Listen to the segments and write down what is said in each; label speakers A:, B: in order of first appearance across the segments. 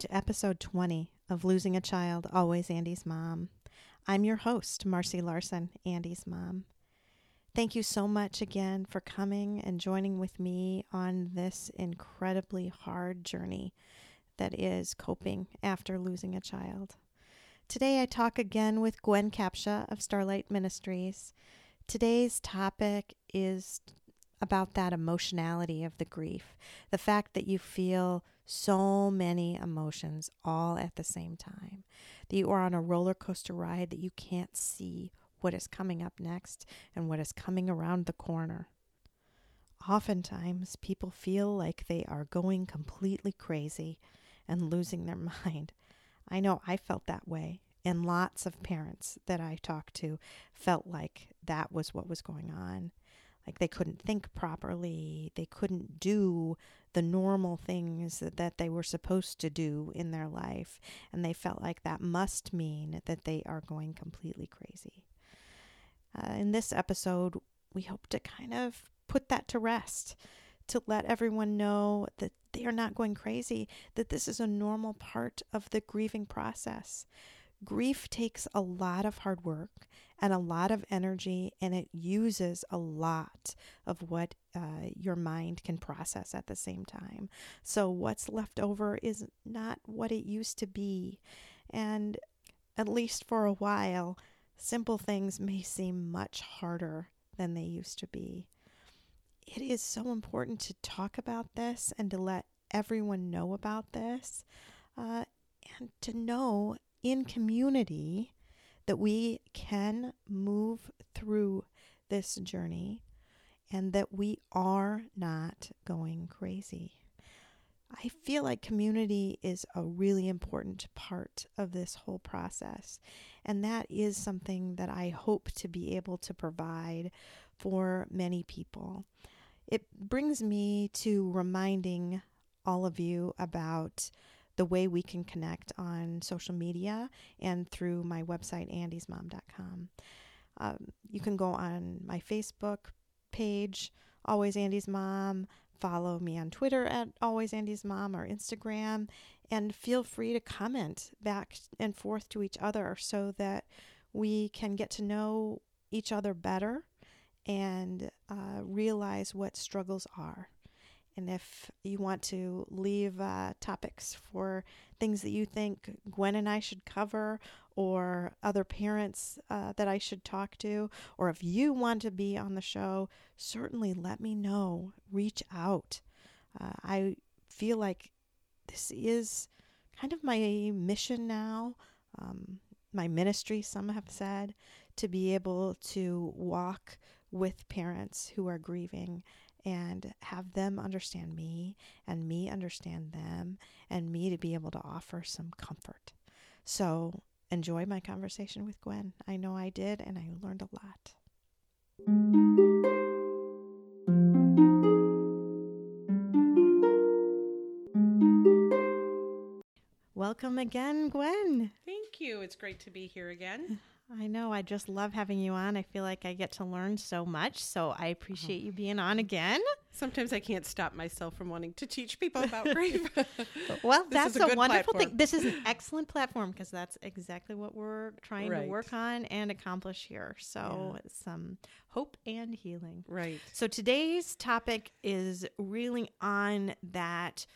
A: To episode 20 of Losing a Child, Always Andy's Mom. I'm your host, Marcy Larson, Andy's mom. Thank you so much again for coming and joining with me on this incredibly hard journey that is coping after losing a child. Today I talk again with Gwen Capshaw of Starlight Ministries. Today's topic is about that emotionality of the grief, the fact that you feel so many emotions all at the same time, that you are on a roller coaster ride that you can't see what is coming up next and what is coming around the corner. Oftentimes, people feel like they are going completely crazy and losing their mind. I know I felt that way, and lots of parents that I talked to felt like that was what was going on like they couldn't think properly. They couldn't do the normal things that they were supposed to do in their life. And they felt like that must mean that they are going completely crazy. Uh, in this episode we hope to kind of put that to rest to let everyone know that they are not going crazy that this is a normal part of the grieving process Grief takes a lot of hard work and a lot of energy, and it uses a lot of what uh, your mind can process at the same time. So, what's left over is not what it used to be. And at least for a while, simple things may seem much harder than they used to be. It is so important to talk about this and to let everyone know about this uh, and to know in community that we can move through this journey and that we are not going crazy. I feel like community is a really important part of this whole process. And that is something that I hope to be able to provide for many people. It brings me to reminding all of you about the way we can connect on social media and through my website, andysmom.com. Um, you can go on my Facebook page, Always Andy's Mom. Follow me on Twitter at Always Andy's Mom or Instagram, and feel free to comment back and forth to each other so that we can get to know each other better and uh, realize what struggles are. And if you want to leave uh, topics for things that you think Gwen and I should cover, or other parents uh, that I should talk to, or if you want to be on the show, certainly let me know. Reach out. Uh, I feel like this is kind of my mission now, um, my ministry, some have said, to be able to walk with parents who are grieving and have them understand me and me understand them and me to be able to offer some comfort. So enjoy my conversation with Gwen. I know I did, and I learned a lot. Welcome again, Gwen.
B: Thank you. It's great to be here again.
A: I know. I just love having you on. I feel like I get to learn so much. So I uh-huh. appreciate you being on again.
B: Sometimes I can't stop myself from wanting to teach people about grief.
A: well, that's a, a wonderful platform. thing. This is an excellent platform because that's exactly what we're trying right. to work on and accomplish here. So yeah. some um, hope and healing.
B: Right.
A: So today's topic is really on that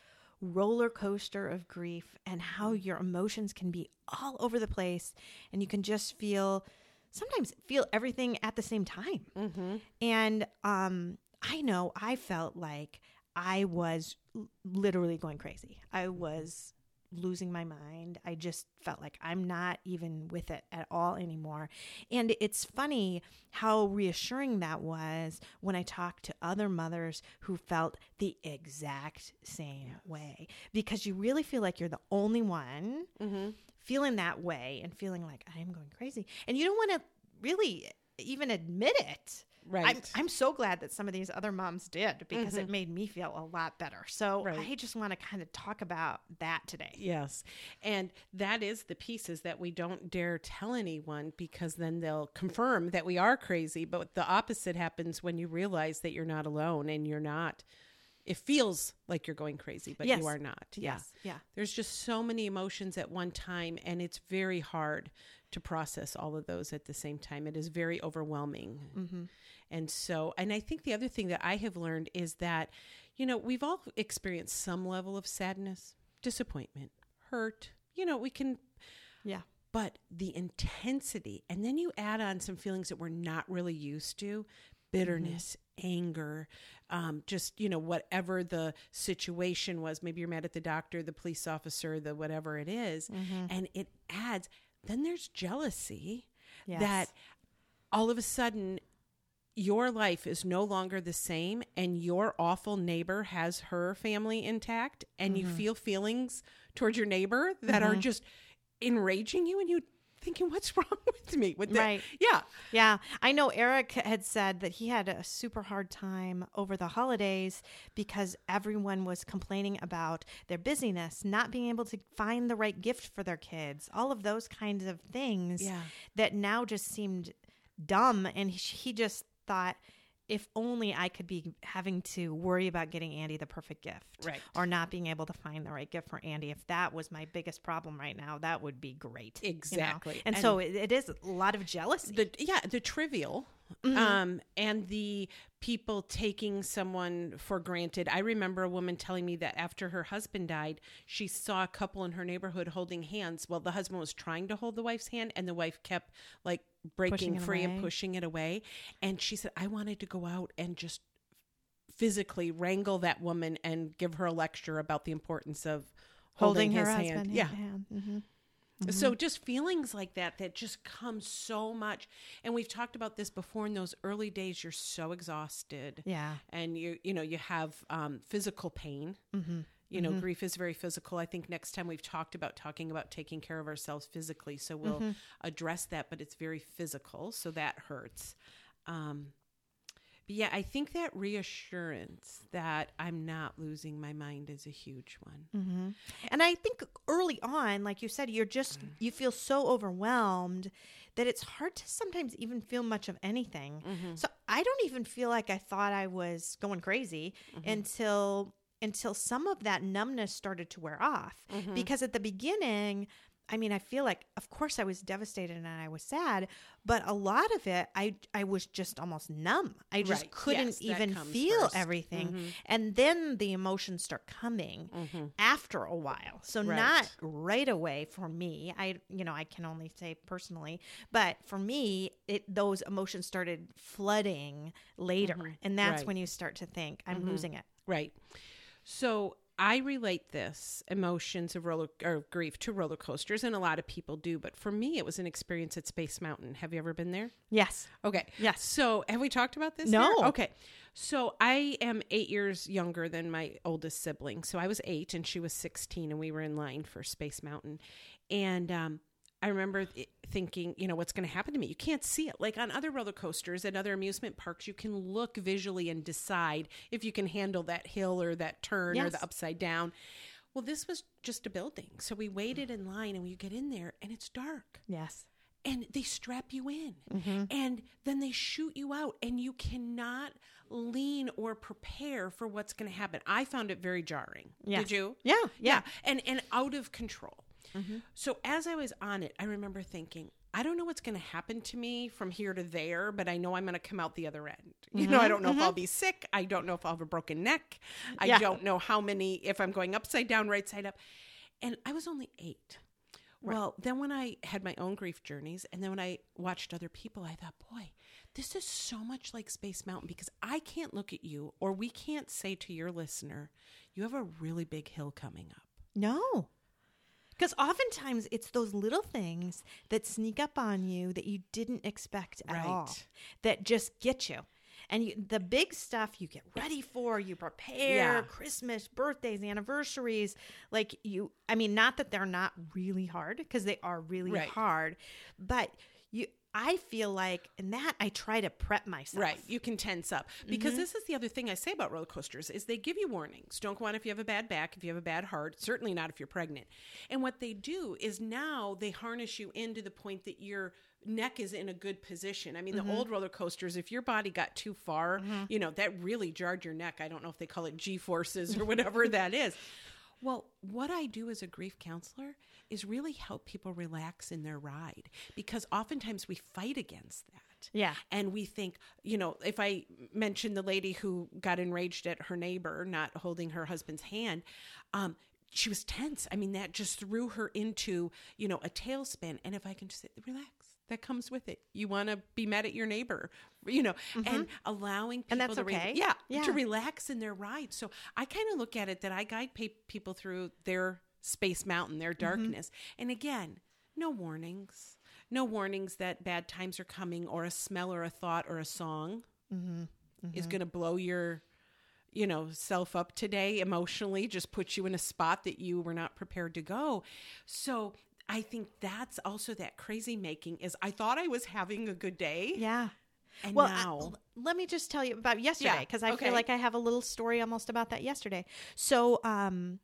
A: roller coaster of grief and how your emotions can be all over the place and you can just feel sometimes feel everything at the same time. Mm-hmm. and um, i know i felt like i was literally going crazy. I was losing my mind. I just felt like I'm not even with it at all anymore. And it's funny how reassuring that was when I talked to other mothers who felt the exact same way because you really feel like you're the only one
B: Mm-hmm.
A: feeling that way and feeling like I'm going crazy. And you don't want to really even admit it.
B: Right.
A: I'm, I'm so glad that some of these other moms did because it made me feel a lot better. So
B: Right.
A: I just want to kind of talk about that today.
B: Yes. And that is the pieces that we don't dare tell anyone because then they'll confirm that we are crazy. But the opposite happens when you realize that you're not alone and you're not. It feels like you're going crazy, but
A: Yes.
B: you are not. Yeah.
A: Yes. Yeah.
B: There's just so many emotions at one time, and it's very hard to process all of those at the same time. It is very overwhelming.
A: Mm-hmm.
B: And so, and I think the other thing that I have learned is that, you know, we've all experienced some level of sadness, disappointment, hurt. You know, we can,
A: Yeah.
B: but the intensity, and then you add on some feelings that we're not really used to bitterness, anger, um, just, you know, whatever the situation was. Maybe you're mad at the doctor, the police officer, the whatever it is, And it adds, then there's jealousy
A: Yes.
B: that all of a sudden your life is no longer the same and your awful neighbor has her family intact and you mm-hmm. feel feelings towards your neighbor that are mm-hmm. just enraging you and you thinking what's wrong with me with that
A: Right.
B: yeah
A: Yeah, I know Eric had said that he had a super hard time over the holidays because everyone was complaining about their busyness, not being able to find the right gift for their kids, all of those kinds of things
B: Yeah.
A: that now just seemed dumb. And he, he just thought, if only I could be having to worry about getting Andy the perfect gift.
B: Right.
A: Or not being able to find the right gift for Andy. If that was my biggest problem right now, that would be great. you know?
B: Exactly.
A: And,
B: And-
A: so it, it is a lot of jealousy.
B: the yeah the trivial um and the people taking someone for granted i remember a woman telling me that after her husband died she saw a couple in her neighborhood holding hands well the husband was trying to hold the wife's hand and the wife kept like breaking free and pushing it away and she said i wanted to go out and just physically wrangle that woman and give her a lecture about the importance of holding,
A: her
B: his hand yeah
A: hand. hmm
B: so just feelings like that that just come so much. And we've talked about this before in those early days you're so exhausted.
A: Yeah.
B: And you you know, you have um, physical pain. Mm-hmm. You know, mm-hmm. grief is very physical. I think next time we've talked about talking about taking care of ourselves physically, so we'll mm-hmm. address that. But it's very physical, so that hurts. Um, but yeah, I think that reassurance that I'm not losing my mind is a huge one. Mm-hmm.
A: And I think early on, like you said, you're just you feel so overwhelmed that it's hard to sometimes even feel much of anything. So I don't even feel like I thought I was going crazy until until some of that numbness started to wear off. Mm-hmm. Because at the beginning, I mean, I feel like, of course, I was devastated and I was sad, but a lot of it, I I was just almost numb. I just
B: Right.
A: couldn't
B: Yes,
A: even feel
B: first.
A: everything, mm-hmm. and then the emotions start coming mm-hmm. after a while. So
B: Right.
A: not right away for me. I you know I can only say personally, but for me, it those emotions started flooding later, and that's
B: Right.
A: when you start to think I'm losing it.
B: Right. So I relate this emotions of roller or grief to roller coasters, and a lot of people do. But for me, it was an experience at Space Mountain. Have you ever been there?
A: Yes.
B: Okay.
A: Yes.
B: So have we talked about this?
A: No.
B: here? Okay. So I am eight years younger than my oldest sibling. So I was eight and she was 16, and we were in line for Space Mountain. And um, I remember th- thinking, you know, what's going to happen to me? You can't see it. Like on other roller coasters and other amusement parks, you can look visually and decide if you can handle that hill or that turn or the upside down. Well, this was just a building. So we waited in line and we get in there and it's dark
A: Yes.
B: and they strap you in
A: Mm-hmm.
B: and then they shoot you out and you cannot lean or prepare for what's going to happen i found it very jarring
A: Yes.
B: did you
A: Yeah, yeah.
B: and and out of control Mm-hmm. so as i was on it i remember thinking I don't know what's going to happen to me from here to there, but I know I'm going to come out the other end. You know, I mm-hmm. don't know if mm-hmm. I'll be sick. I don't know if I'll have a broken neck. I
A: Yeah.
B: don't know how many, if I'm going upside down, right side up. And I was only eight. Well, then when I had my own grief journeys and then when I watched other people, I thought, boy, this is so much like Space Mountain because I can't look at you or we can't say to your listener, you have a really big hill coming up.
A: No. Because oftentimes it's those little things that sneak up on you that you didn't expect at all
B: Right.
A: that just get you. And you, the big stuff you get ready for, you prepare
B: Yeah.
A: Christmas, birthdays, anniversaries. Like you, I mean, not that they're not really hard because they are really
B: Right.
A: hard, but I feel like in that I try to prep myself.
B: Right. You can tense up. Because
A: Mm-hmm.
B: this is the other thing I say about roller coasters is they give you warnings. Don't go on if you have a bad back, if you have a bad heart, certainly not if you're pregnant. And what they do is now they harness you in to the point that your neck is in a good position. I mean,
A: Mm-hmm.
B: the old roller coasters, if your body got too far, you know, that really jarred your neck. I don't know if they call it G forces or whatever that is. Well, what I do as a grief counselor is really help people relax in their ride because oftentimes we fight against that.
A: Yeah.
B: And we think, you know, if I mention the lady who got enraged at her neighbor not holding her husband's hand, um, she was tense. I mean, that just threw her into, you know, a tailspin. And if I can just say, relax, that comes with it. You want to be mad at your neighbor, you know, and allowing people
A: Mm-hmm. And that's
B: to re- yeah,
A: Yeah.
B: to relax in their ride. So I kind of look at it that I guide pe- people through their space mountain, their
A: Mm-hmm.
B: darkness. And again, no warnings. No warnings that bad times are coming or a smell or a thought or a song
A: Mm-hmm.
B: is going to blow your you know self up today emotionally just put you in a spot that you were not prepared to go so i think that's also that crazy making is i thought i was having a good day
A: Yeah.
B: and
A: well, I-
B: now
A: l- let me just tell you about yesterday
B: Yeah,
A: because I
B: okay.
A: feel like I have a little story almost about that yesterday. So, um,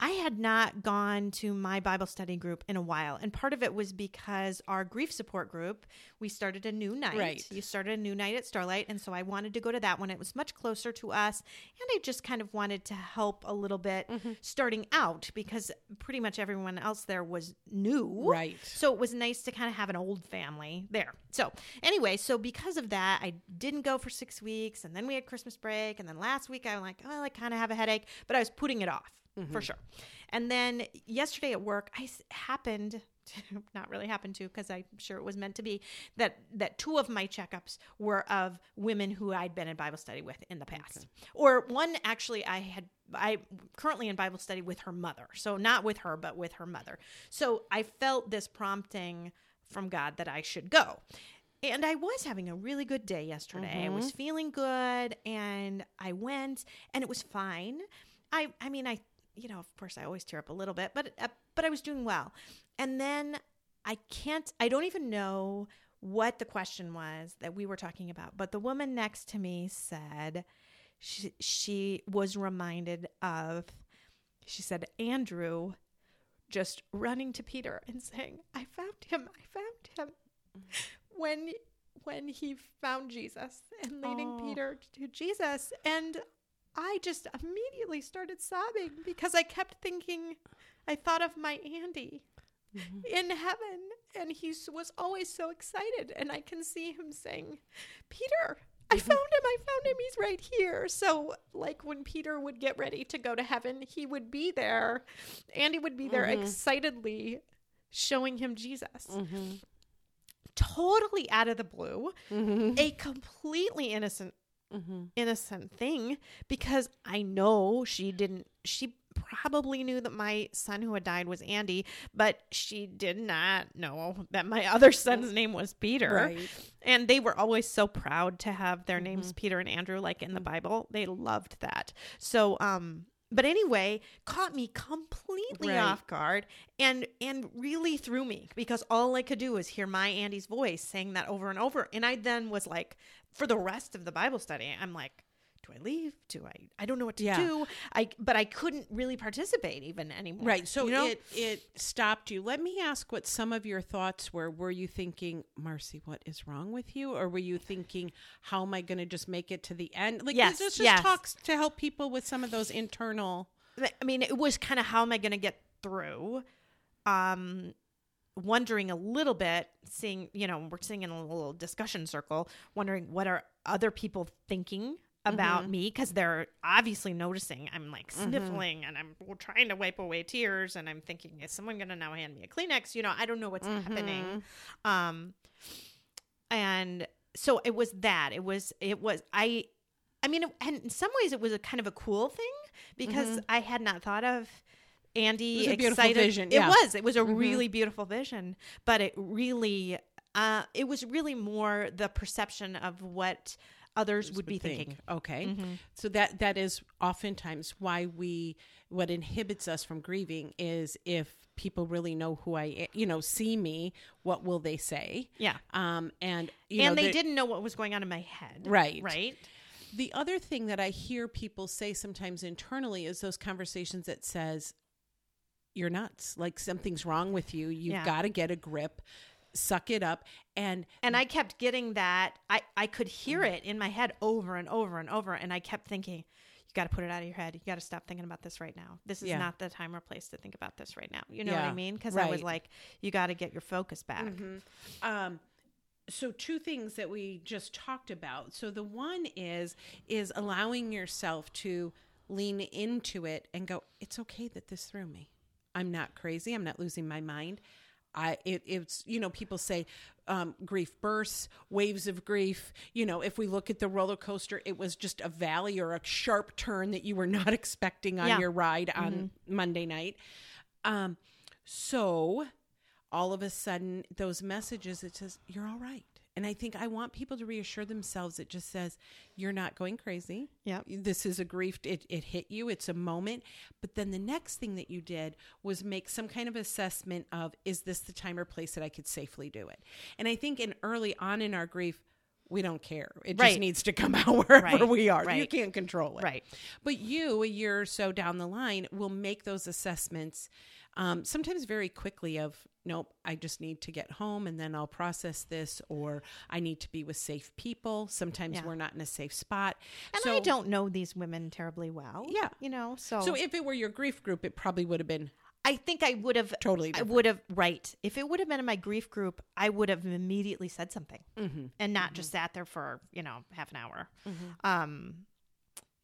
A: I had not gone to my Bible study group in a while, and part of it was because our grief support group we started a new night.
B: Right.
A: You started a new night at Starlight, and so I wanted to go to that one. It was much closer to us, and I just kind of wanted to help a little bit
B: Mm-hmm.
A: starting out because pretty much everyone else there was new.
B: Right.
A: So it was nice to kind of have an old family there. So anyway, so because of that, I didn't go for six weeks, and then we had Christmas break, and then last week I'm like, well, I kind of have a headache, but I was putting it off for mm-hmm. sure. And then yesterday at work, I s- happened. To, not really happened to because I'm sure it was meant to be that that two of my checkups were of women who I'd been in Bible study with in the past, or one actually I had I currently in Bible study with her mother, so not with her but with her mother. So I felt this prompting from God that I should go. And I was having a really good day yesterday. I was mm-hmm. feeling good and I went and it was fine. I I mean I you know, of course I always tear up a little bit, but uh, but I was doing well. And then I can't I don't even know what the question was that we were talking about, but the woman next to me said she she was reminded of she said Andrew just running to Peter and saying, "I found him. I found him." When when he found Jesus and leading
B: Oh.
A: Peter to Jesus and I just immediately started sobbing because I kept thinking I thought of my Andy mm-hmm. in heaven and he was always so excited and I can see him saying, "Peter, I mm-hmm. found him. I found him. He's right here." So, like when Peter would get ready to go to heaven, he would be there. Andy would be there mm-hmm. excitedly showing him Jesus. Totally out of the blue, a completely innocent Mm-hmm. innocent thing because I know she didn't she probably knew that my son who had died was Andy, but she did not know that my other son's name was Peter.
B: Right.
A: And they were always so proud to have their names mm-hmm. Peter and Andrew like in the mm. Bible. They loved that. So um but anyway, caught me completely
B: Right.
A: off guard and and really threw me because all I could do was hear my Andy's voice saying that over and over. And I then was like, for the rest of the Bible study, I'm like, do I leave? Do I? I don't know what to
B: Yeah.
A: do. I but I couldn't really participate even anymore.
B: Right. So
A: you know?
B: it it stopped you. Let me ask what some of your thoughts were. Were you thinking, Marcy, what is wrong with you? Or were you thinking, how am I going to just make it to the end? Like,
A: Yes,
B: this just
A: yes.
B: talks to help people with some of those internal.
A: I mean, it was kind of how am I going to get through? Um, wondering a little bit, seeing you know we're sitting in a little discussion circle, wondering what are other people thinking about mm-hmm. me because they're obviously noticing I'm like mm-hmm. sniffling and I'm trying to wipe away tears and I'm thinking is someone going to now hand me a Kleenex? You know, I don't know what's happening. Mm-hmm. Um, and so it was that it was it was I I mean, and in some ways, it was a kind of a cool thing because I had not thought of Andy
B: It was a beautiful
A: excited.
B: vision,
A: It was. It was a really beautiful vision, but it really, uh, it was really more the perception of what others would be
B: think.
A: thinking.
B: Okay. So that that is oftentimes why we what inhibits us from grieving is if people really know who I you know, see me, what will they say?
A: Yeah.
B: Um and you
A: and
B: know,
A: they didn't know what was going on in my head.
B: Right.
A: Right.
B: The other thing that I hear people say sometimes internally is those conversations that says you're nuts. Like something's wrong with you. You've
A: Yeah.
B: got to get a grip. Suck it up and
A: And I kept getting that. I, I could hear it in my head over and over and over. And I kept thinking, you got to put it out of your head. You got to stop thinking about this right now. This is
B: Yeah.
A: not the time or place to think about this right now. You know what I mean? Because I was like, you got to get your focus back.
B: um so two things that we just talked about so the one is is allowing yourself to lean into it and go it's okay that this threw me i'm not crazy i'm not losing my mind i it, it's you know people say um, grief bursts waves of grief. You know if we look at the roller coaster it was just a valley or a sharp turn that you were not expecting on
A: Yeah.
B: your ride on monday night. Um so all of a sudden those messages it says you're all right and i think i want people to reassure themselves. It just says you're not going crazy.
A: Yeah.
B: this is a grief. It, it hit you. It's a moment. But then the next thing that you did was make some kind of assessment of is this the time or place that i could safely do it? And i think in early on in our grief we don't care. It just needs to come out wherever
A: Right.
B: we are. You can't control it.
A: Right.
B: but you, a year or so down the line, will make those assessments um, sometimes very quickly of, nope, I just need to get home and then I'll process this, or I need to be with safe people. Sometimes
A: Yeah.
B: we're not in a safe spot.
A: And
B: so,
A: I don't know these women terribly well.
B: Yeah.
A: You know, so,
B: So if it were your grief group, it probably would have been
A: I think I would have
B: totally
A: I would have right. If it would have been in my grief group, I would have immediately said something
B: Mhm.
A: and not just sat there for you know half an hour. Um,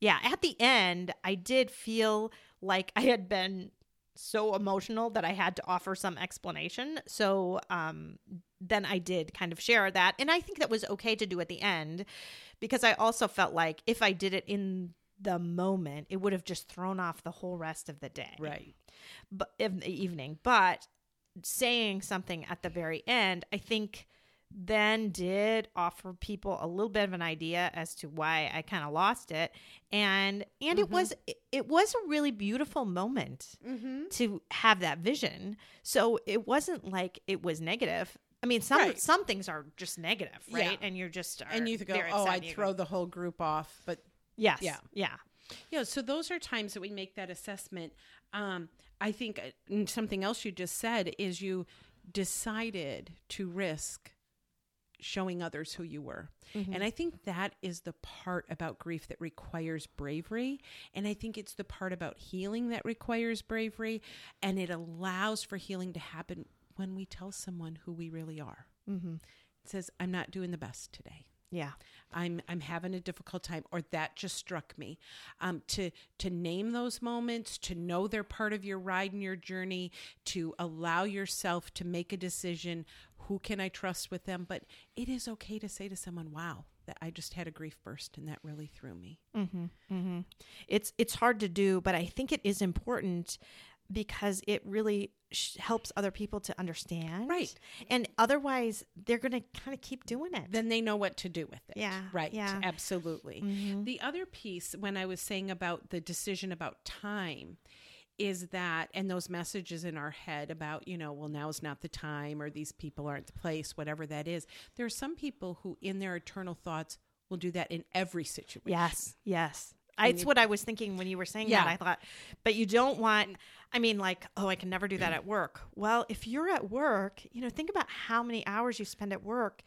A: yeah. At the end, I did feel like I had been so emotional that I had to offer some explanation. So um, then I did kind of share that, and I think that was okay to do at the end because I also felt like if I did it in the moment, it would have just thrown off the whole rest of the day
B: right.
A: but in the evening. But saying something at the very end, I think then did offer people a little bit of an idea as to why I kind of lost it. And and it was it, was a really beautiful moment
B: Mm-hmm.
A: to have that vision. So it wasn't like it was negative. I mean, some
B: Right.
A: some things are just negative, right?
B: Yeah.
A: And you're just
B: And you go, oh, I'd
A: you
B: throw the whole group off, but
A: yes,
B: yeah.
A: yeah,
B: Yeah, so those are times that we make that assessment. Um, I think uh, something else you just said is you decided to risk showing others who you were. And I think that is the part about grief that requires bravery. And I think it's the part about healing that requires bravery. And it allows for healing to happen when we tell someone who we really are.
A: mm-hmm.
B: It says, I'm not doing the best today.
A: Yeah,
B: I'm I'm having a difficult time, or that just struck me. Um, to to name those moments, to know they're part of your ride and your journey, to allow yourself to make a decision. Who can I trust with them? But it is okay to say to someone, "Wow, that I just had a grief burst, and that really threw me."
A: Mm-hmm. Mm-hmm. It's it's hard to do, but I think it is important because it really sh- helps other people to understand.
B: Right.
A: And otherwise, they're going to kind of keep doing it.
B: Then they know what to do with it.
A: Yeah,
B: Right.
A: yeah.
B: Absolutely.
A: Mhm.
B: The other piece, when I was saying about the decision about time, is that, and those messages in our head about, you know, well, now is not the time, or these people aren't the place, whatever that is. There are some people who, in their eternal thoughts, will do that in every situation.
A: Yes. Yes. It's what I was thinking when you were saying
B: Yeah.
A: that. I thought, but you don't want, I mean, like, oh, I can never do that at work. Well, if you're at work, you know, think about how many hours you spend at work.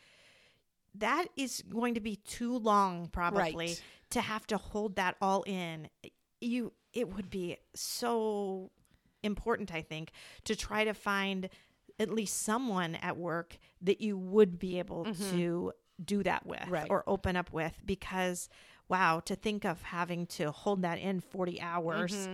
A: That is going to be too long, probably,
B: Right.
A: to have to hold that all in. You, it would be so important, I think, to try to find at least someone at work that you would be able to do that with
B: Mm-hmm. Right.
A: or open up with because wow to think of having to hold that in 40 hours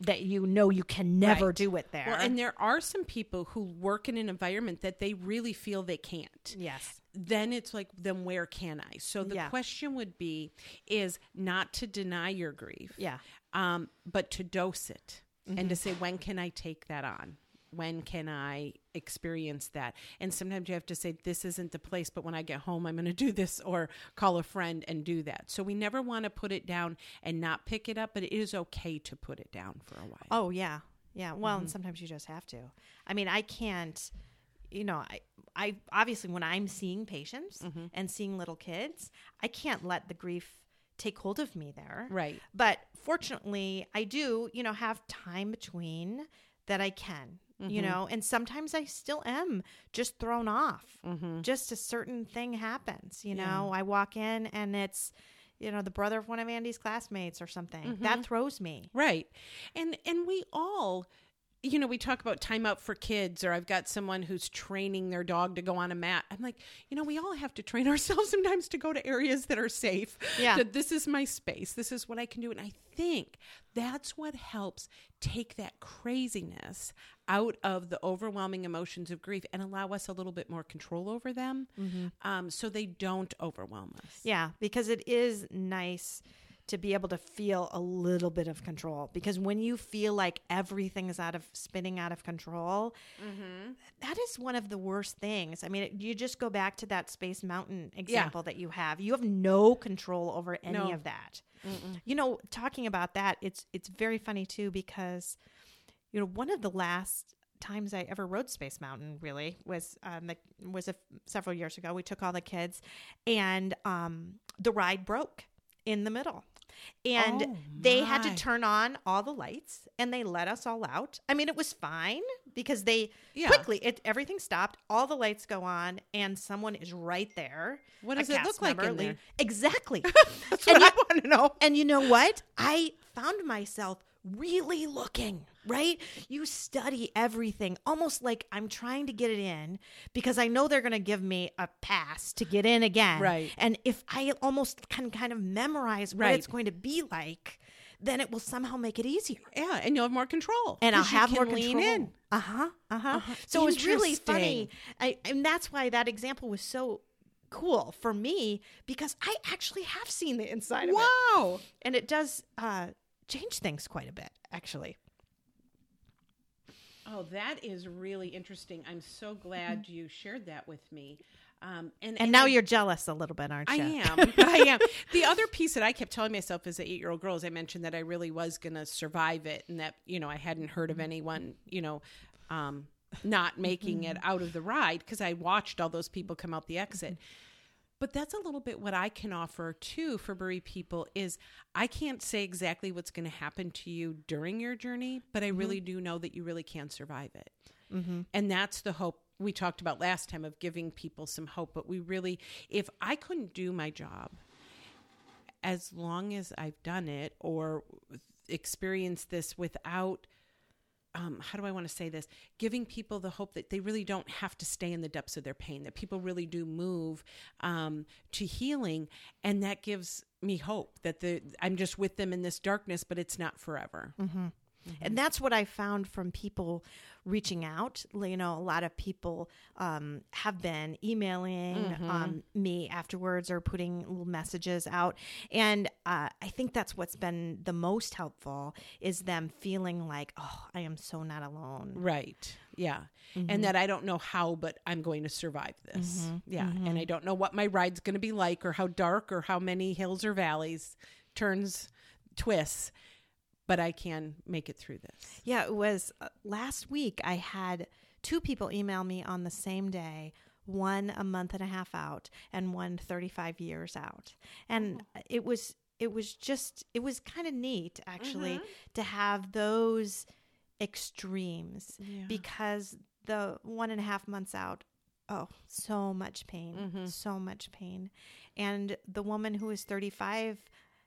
A: that you know you can never
B: Mm-hmm. Right.
A: do it there
B: Well, and there are some people who work in an environment that they really feel they can't.
A: yes
B: then it's like then where can i so the
A: Yeah.
B: question would be is not to deny your grief
A: Yeah.
B: um but to dose it and to say when can I take that on? When can I experience that? And sometimes you have to say this isn't the place, but when I get home I'm going to do this or call a friend and do that. So we never want to put it down and not pick it up, but it is okay to put it down for a while.
A: Oh yeah, yeah. Well, and mm-hmm. sometimes you just have to. I mean, I can't. You know, I, I obviously when I'm seeing patients mm-hmm. and seeing little kids, I can't let the grief take hold of me there.
B: Right.
A: But fortunately, I do. You know, have time between that I can. You mm-hmm. know, and sometimes I still am just thrown off. Mm-hmm. Just a certain thing happens. You know, I walk in and it's. You know, the brother of one of Andy's classmates or something. That mm-hmm. throws me.
B: Right. And and we all you know, we talk about time out for kids, or I've got someone who's training their dog to go on a mat. I'm like, you know, we all have to train ourselves sometimes to go to areas that are safe.
A: Yeah.
B: That this is my space. This is what I can do. And I think that's what helps take that craziness out of the overwhelming emotions of grief and allow us a little bit more control over them um, so they don't overwhelm us.
A: Yeah, because it is nice to be able to feel a little bit of control. Because when you feel like everything is out of spinning out of control, that is one of the worst things. I mean, it, you just go back to that Space Mountain example that you have. You have no control over any
B: No.
A: of that. You know, talking about that, it's it's very funny too because you know one of the last times I ever rode Space Mountain really was um the, was a, several years ago. We took all the kids, and um the ride broke in the middle. And
B: Oh,
A: they had to turn on all the lights and they let us all out. I mean, it was fine because they
B: Yeah.
A: quickly it everything stopped, all the lights go on, and someone is right there.
B: What does it look like in there?
A: Exactly.
B: That's
A: And
B: what
A: you-
B: I want to know.
A: and you know what? I found myself really looking, right? You study everything almost like I'm trying to get it in because I know they're going to give me a pass to get in again.
B: Right.
A: And if I almost can kind of memorize what
B: Right.
A: it's going to be like, then it will somehow make it easier.
B: Yeah, and you'll have more control.
A: And I'll have more
B: can
A: control.
B: in.
A: Uh huh. Uh huh.
B: Uh-huh.
A: So it was really funny. I, and that's why that example was so cool for me because I actually have seen the inside of it
B: Wow.
A: and it does uh, change things quite a bit, actually.
B: Oh, that is really interesting. I'm so glad you shared that with me. Um, and
A: And now
B: I-
A: you're jealous a little bit, aren't you?
B: I am. I am. The other piece that I kept telling myself as an eight year old girl is I mentioned that I really was going to survive it and that, you know, I hadn't heard of anyone, you know, um, not making it out of the ride because I watched all those people come out the exit. But that's a little bit what I can offer too for bereaved people is I can't say exactly what's going to happen to you during your journey, but I really mm-hmm. do know that you really can survive it. Mm-hmm. And that's the hope we talked about last time of giving people some hope. But we really, if I couldn't do my job, as long as I've done it or experienced this without, um, how do I want to say this? Giving people the hope that they really don't have to stay in the depths of their pain, that people really do move um, to healing. And that gives me hope that the, I'm just with them in this darkness, but it's not forever.
A: And that's what I found from people reaching out. You know, a lot of people um, have been emailing um, me afterwards or putting little messages out. And uh, I think that's what's been the most helpful is them feeling like, oh, I am so not alone.
B: Right. Yeah. And that I don't know how, but I'm going to survive this. Yeah. And I don't know what my ride's going to be like or how dark or how many hills or valleys, turns, twists, but I can make it through this.
A: Yeah, it was uh, last week. I had two people email me on the same day, one a month and a half out, and one 35 years out. And it was it was just it was kind of neat actually to have those extremes because the one and a half months out oh so much pain so much pain and the woman who is 35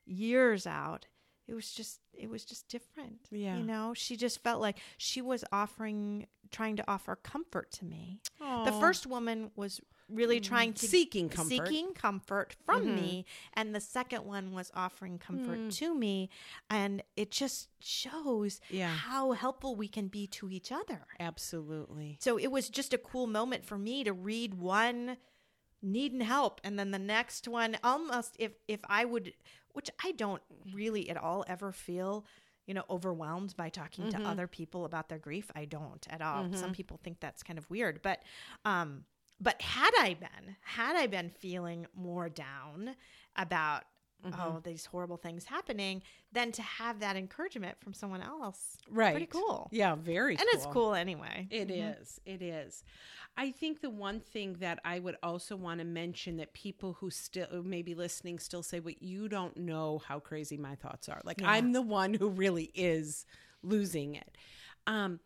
A: years out it was just it was just different
B: Yeah.
A: you know she just felt like she was offering trying to offer comfort to me the first woman was really mm. trying to
B: Seeking comfort.
A: seeking comfort from mm-hmm. me and the second one was offering comfort mm. to me and it just shows
B: Yeah.
A: how helpful we can be to each other
B: Absolutely.
A: so it was just a cool moment for me to read one needing help and then the next one almost if if I would which I don't really at all ever feel you know, overwhelmed by talking
B: Mm-hmm.
A: to other people about their grief. I don't at all. Some people think that's kind of weird, but um but had I been, had I been feeling more down about
B: Mm-hmm.
A: oh these horrible things happening, then to have that encouragement from someone else,
B: Right.
A: Pretty cool.
B: Yeah, very
A: and it's cool anyway.
B: It is. It is. I think the one thing that I would also want to mention that people who still who may be listening still say, "Well, you don't know how crazy my thoughts are." Like I'm the one who really is losing it. Um,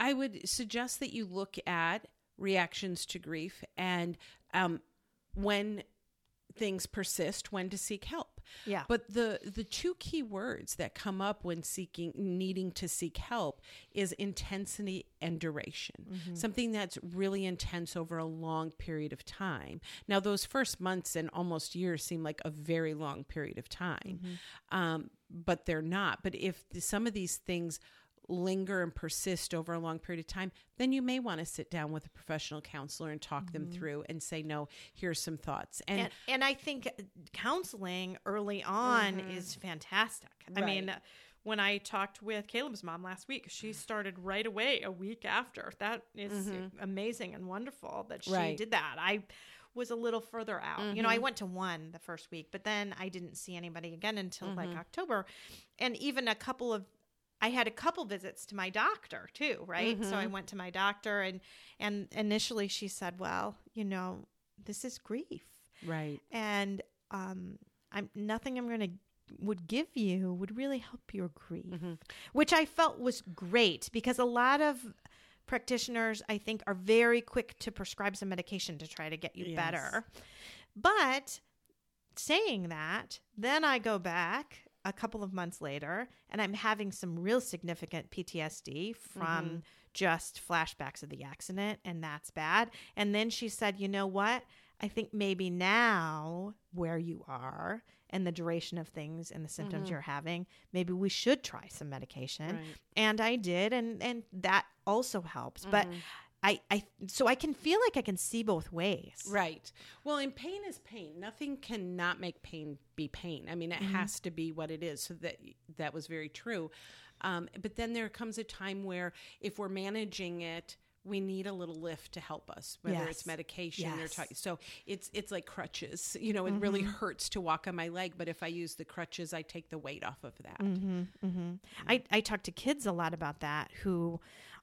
B: I would suggest that you look at reactions to grief and um, when things persist, when to seek help.
A: Yeah.
B: But the the two key words that come up when seeking needing to seek help is intensity and duration. Something that's really intense over a long period of time. Now those first months and almost years seem like a very long period of time. Um, but they're not. But if the, some of these things linger and persist over a long period of time, then you may want to sit down with a professional counselor and talk them through and say, no, here's some thoughts. And,
A: and, and I think counseling early on is fantastic. I mean,
B: Mm-hmm.
A: When I talked with Caleb's mom last week, she started right away a week after. That is amazing and wonderful that she
B: Mm-hmm. Right. Mm-hmm.
A: did that. I was a little further out. You know, I went to one the first week, but then I didn't see anybody again until
B: Mm-hmm.
A: like October. And even a couple of I had a couple visits to my doctor too, right? So
B: Mm-hmm.
A: I went to my doctor and and initially she said, "Well, you know, this is grief."
B: right.
A: and um, I'm nothing I'm going to would give you would really help your grief,
B: Mm-hmm.
A: which I felt was great because a lot of practitioners I think are very quick to prescribe some medication to try to get you
B: Yes.
A: better. But saying that, then I go back a couple of months later and I'm having some real significant PTSD from mm-hmm. just flashbacks of the accident, and that's bad. And then she said, You know what? I think maybe now, where you are and the duration of things and the symptoms mm-hmm. you're having, maybe we should try some medication.
B: Right.
A: And I did, and and that also helps. But mm-hmm. I, I, so I can feel like I can see both ways.
B: Right. Well, and pain is pain. Nothing can not make pain be pain. I mean, it has to be what it is. So that that was very true. Um, but then there comes a time where if we're managing it, we need a little lift to help us, whether
A: Yes.
B: it's medication or
A: Yes.
B: talking. So it's it's like crutches. You know, it really hurts to walk on my leg, but if I use the crutches, I take the weight off of that. Mm-hmm.
A: I, I talk to kids a lot about that who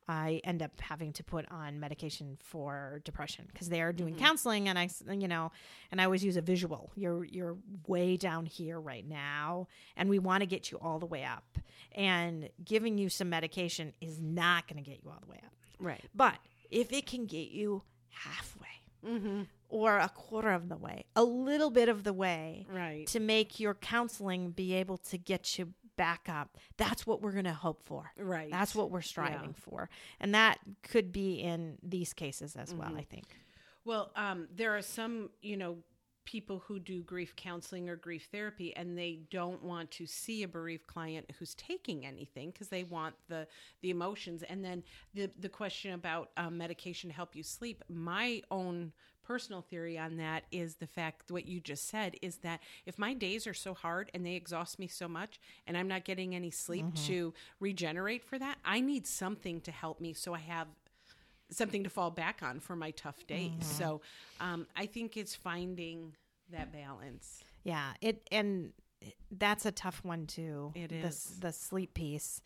A: I end up having to put on medication for depression because they are doing mm-hmm. counseling and I, you know and I always use a visual. You're you're way down here right now and we want to get you all the way up. And giving you some medication is not going to get you all the way up.
B: Right.
A: but if it can get you halfway mm-hmm. or a quarter of the way a little bit of the way
B: Right.
A: to make your counseling be able to get you back up. That's what we're going to hope for.
B: Right.
A: That's what we're striving for. And that could be in these cases as well, I think.
B: Well, um, there are some, you know, people who do grief counseling or grief therapy, and they don't want to see a bereaved client who's taking anything because they want the the emotions. And then the the question about um, medication to help you sleep. My own personal theory on that is the fact what you just said is that if my days are so hard and they exhaust me so much and I'm not getting any sleep mm-hmm. to regenerate for that, I need something to help me so I have something to fall back on for my tough days. Mm-hmm. So um, I think it's finding that balance.
A: Yeah, it and that's a tough one too.
B: It
A: the, the sleep piece,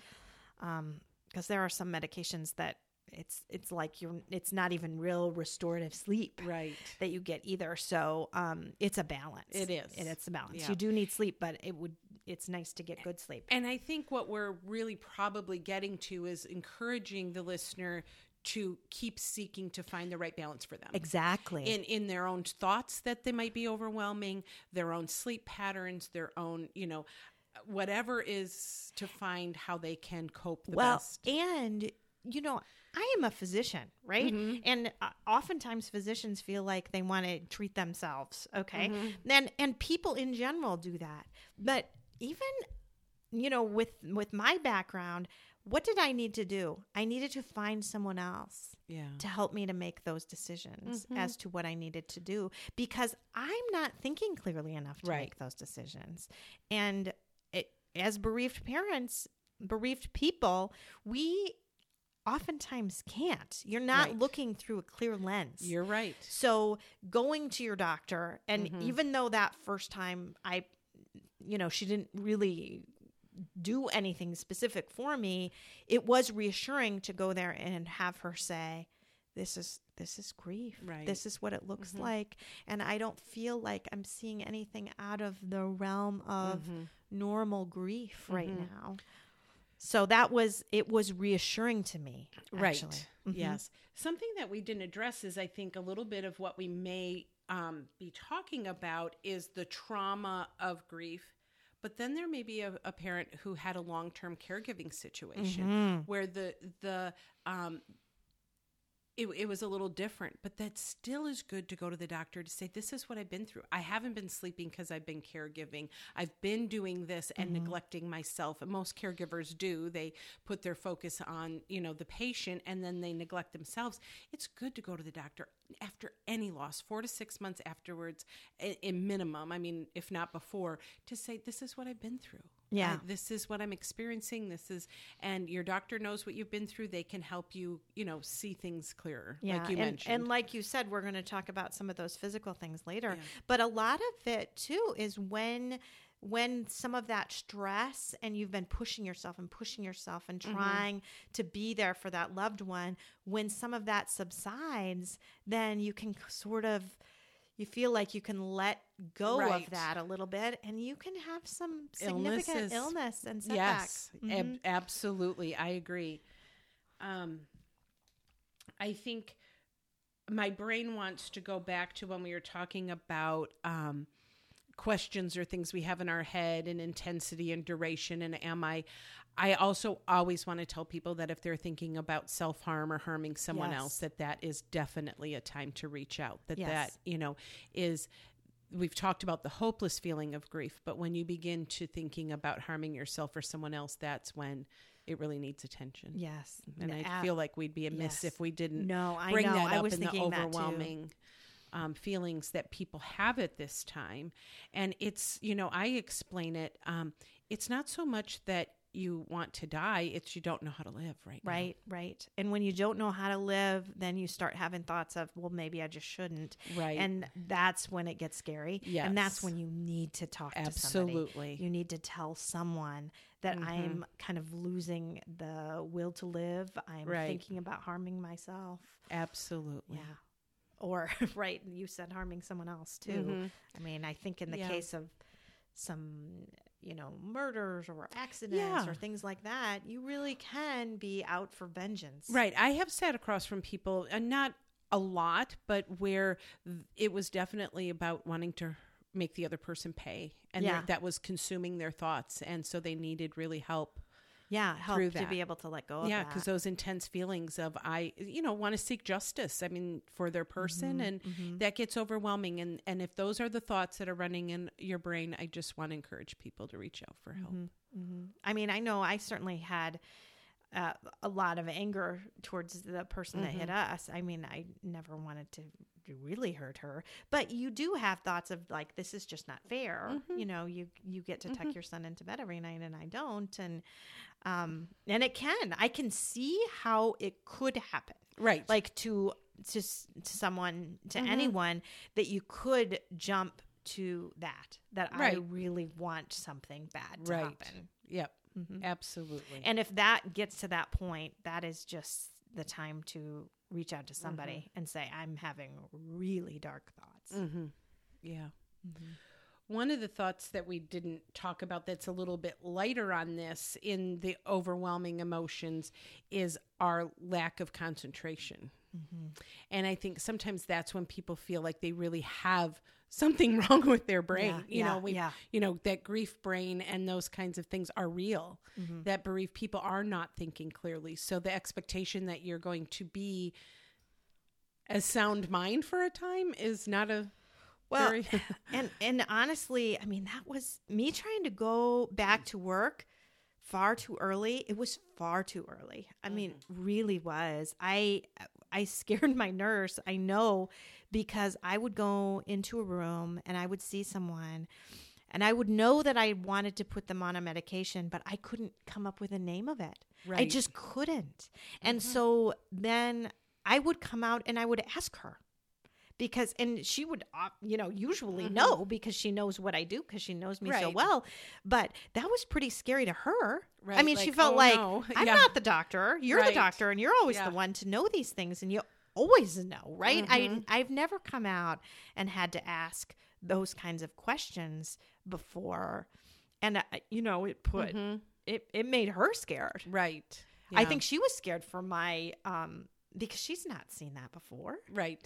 A: um, because there are some medications that it's it's like you're it's not even real restorative sleep
B: Right.
A: that you get either. So um, it's a balance.
B: It is.
A: and it's a balance.
B: Yeah.
A: You do need sleep, but it would it's nice to get good sleep.
B: And I think what we're really probably getting to is encouraging the listener to keep seeking to find the right balance for them.
A: Exactly.
B: in in their own thoughts that they might be overwhelming, their own sleep patterns, their own, you know, whatever is to find how they can cope the
A: well,
B: best.
A: and you know, I am a physician, right?
B: Mm-hmm.
A: And uh, oftentimes physicians feel like they want to treat themselves, okay?
B: Mm-hmm.
A: And and people in general do that. But even you know, with with my background, what did I need to do? I needed to find someone else
B: Yeah.
A: to help me to make those decisions
B: Mm-hmm.
A: as to what I needed to do because I'm not thinking clearly enough to
B: Right.
A: make those decisions. And it, as bereaved parents, bereaved people, we oftentimes can't. You're not
B: Right.
A: looking through a clear lens.
B: You're right.
A: So going to your doctor, and
B: Mhm.
A: even though that first time I, you know, she didn't really do anything specific for me, it was reassuring to go there and have her say, "This is this is grief.
B: Right.
A: This is what it looks
B: Mhm.
A: like, and I don't feel like I'm seeing anything out of the realm of
B: Mhm.
A: normal grief right
B: Mhm.
A: now." So that was it was reassuring to me.
B: Right.
A: actually. Mhm.
B: Yes. Something that we didn't address is, I think, a little bit of what we may um, be talking about is the trauma of grief. But then there may be a, a parent who had a long term caregiving situation
A: Mhm.
B: where the the um, it, it was a little different, but that still is good to go to the doctor to say, This is what I've been through. I haven't been sleeping because I've been caregiving. I've been doing this and mm-hmm. neglecting myself. And most caregivers do. They put their focus on, you know, the patient and then they neglect themselves. It's good to go to the doctor after any loss, four to six months afterwards, in minimum. I mean, if not before, to say, This is what I've been through.
A: Yeah.
B: This is what I'm experiencing. This is, and your doctor knows what you've been through. They can help you, you know, see things clearer,
A: Yeah,
B: like you
A: and,
B: mentioned.
A: and like you said, we're going to talk about some of those physical things later.
B: Yeah.
A: But a lot of it too is when when some of that stress and you've been pushing yourself and pushing yourself and
B: Mm-hmm.
A: trying to be there for that loved one, when some of that subsides, then you can sort of you feel like you can let go
B: Right.
A: of that a little bit and you can have some significant
B: Illnesses.
A: illness and setbacks.
B: Yes, ab-
A: Mhm.
B: absolutely. I agree. Um, I think my brain wants to go back to when we were talking about um, questions or things we have in our head and intensity and duration. And am I? I also always want to tell people that if they're thinking about self harm or harming someone
A: Yes.
B: else, that that is definitely a time to reach out. That
A: Yes.
B: that you know is we've talked about the hopeless feeling of grief, but when you begin to thinking about harming yourself or someone else, that's when it really needs attention.
A: Yes.
B: And I
A: Ab-
B: feel like we'd be amiss
A: yes.
B: if we didn't
A: No, I
B: bring
A: know.
B: that
A: I
B: up
A: was
B: in the overwhelming um, feelings that people have at this time. And it's, you know, I explain it. Um, it's not so much that you want to die; it's you don't know how to live right now.
A: Right, right. And when you don't know how to live, then you start having thoughts of, well, maybe I just shouldn't.
B: Right.
A: And that's when it gets scary. Yeah. And that's when you need to talk to someone.
B: Absolutely.
A: somebody. You need to tell someone that
B: Mhm.
A: I'm kind of losing the will to live. I'm
B: Right.
A: thinking about harming myself.
B: Absolutely.
A: Yeah. Or, right, you said harming someone else too.
B: Mhm.
A: I mean, I think in the
B: Yeah.
A: case of some, you know, murders or accidents
B: Yeah.
A: or things like that, you really can be out for vengeance.
B: Right. I have sat across from people, and not a lot, but where it was definitely about wanting to make the other person pay, and
A: Yeah.
B: that- that was consuming their thoughts, and so they needed really help.
A: Yeah, help
B: Through
A: to be able to let go of
B: yeah, because those intense feelings of I, you know, want to seek justice. I mean, for their person,
A: Mm-hmm,
B: and that gets overwhelming. And and if those are the thoughts that are running in your brain, I just want to encourage people to reach out for help.
A: hmm I mean, I know I certainly had uh, a lot of anger towards the person that hit
B: Mm-hmm.
A: us. I mean, I never wanted to really hurt her, but you do have thoughts of like, this is just not fair.
B: Mm-hmm.
A: You know, you you get to tuck your son into bed every night, and I don't, and um, and it can. I can see how it could happen.
B: Right.
A: like to to, to someone to
B: Mhm.
A: anyone that you could jump to that that I really want something bad to
B: Right.
A: happen.
B: Yep.
A: Mhm.
B: Absolutely.
A: And if that gets to that point, that is just the time to reach out to somebody
B: Mm-hmm.
A: and say, "I'm having really dark thoughts."
B: hmm Yeah. One of the thoughts that we didn't talk about that's a little bit lighter on this in the overwhelming emotions is our lack of concentration. And I think sometimes that's when people feel like they really have something wrong with their brain.
A: Yeah,
B: you
A: yeah,
B: know, we,
A: yeah.
B: you know, that grief brain and those kinds of things are real.
A: Mm-hmm.
B: That bereaved people are not thinking clearly. So the expectation that you're going to be a sound mind for a time is not a
A: Well, and and honestly, I mean, that was me trying to go back to work far too early. It was far too early. I mean, really was. I I scared my nurse. I know because I would go into a room and I would see someone And I would know that I wanted to put them on a medication, but I couldn't come up with a name of it.
B: Right.
A: I just couldn't. And
B: Mm-hmm.
A: so then I would come out and I would ask her because and she would uh, you know usually know because she knows what I do because she knows me so
B: Mm-hmm.
A: Well but that was pretty scary to her right I
B: Right,
A: mean she felt
B: oh,
A: like
B: no.
A: I'm
B: Yeah.
A: not the doctor you're the doctor and you're always
B: Yeah.
A: the one to know these things and you always know right
B: Mhm.
A: I I've never come out and had to ask those kinds of questions before and uh, you know it put
B: Mhm.
A: it it made her scared
B: Right.
A: I think she was scared for my um because she's not seen that before.
B: Right.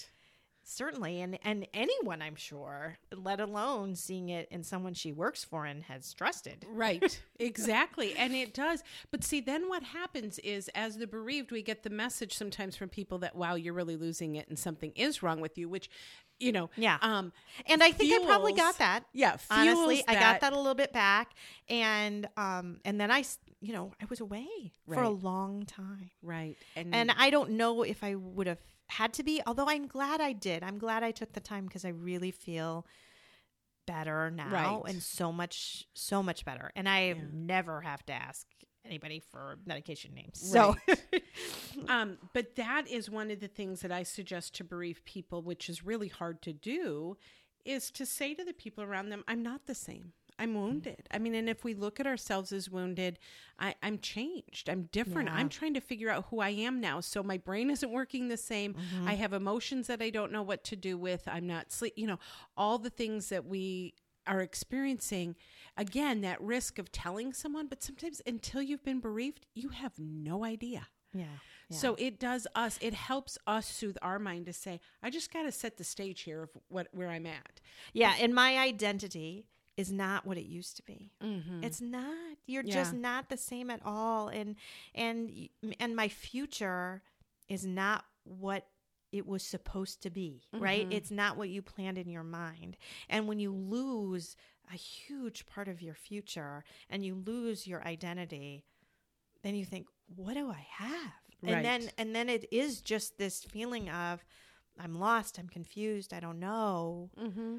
A: Certainly and and anyone I'm sure, let alone seeing it in someone she works for and has trusted.
B: Right. exactly. And it does. But see, then what happens is as the bereaved, we get the message sometimes from people that, wow, you're really losing it and something is wrong with you, which, you know,
A: Yeah.
B: um,
A: And I think I probably got that.
B: yeah,
A: Honestly,
B: fuels
A: I got that a little bit back and um and then I s- you know, I was away for a long time.
B: Right. And,
A: And I don't know if I would have had to be, although I'm glad I did. I'm glad I took the time because I really feel better now
B: Right.
A: and so much, so much better. And I
B: Yeah.
A: never have to ask anybody for medication names. So,
B: um, but that is one of the things that I suggest to bereaved people, which is really hard to do, is to say to the people around them, I'm not the same. I'm wounded. I mean, and if we look at ourselves as wounded, I, I'm changed. I'm different.
A: Yeah.
B: I'm trying to figure out who I am now. So my brain isn't working the same.
A: Mm-hmm.
B: I have emotions that I don't know what to do with. I'm not sleep. You know, all the things that we are experiencing. Again, that risk of telling someone, but sometimes until you've been bereaved, you have no idea.
A: yeah.
B: So it does us. It helps us soothe our mind to say, I just got to set the stage here of what where I'm at.
A: yeah. And my identity is not what it used to be.
B: Mm-hmm.
A: It's not. You're
B: Yeah.
A: just not the same at all. And and and my future is not what it was supposed to be, right?
B: Mhm.
A: It's not what you planned in your mind. And when you lose a huge part of your future and you lose your identity, then you think, what do I have? And then and then it is just this feeling of I'm lost, I'm confused, I don't know.
B: Mm-hmm.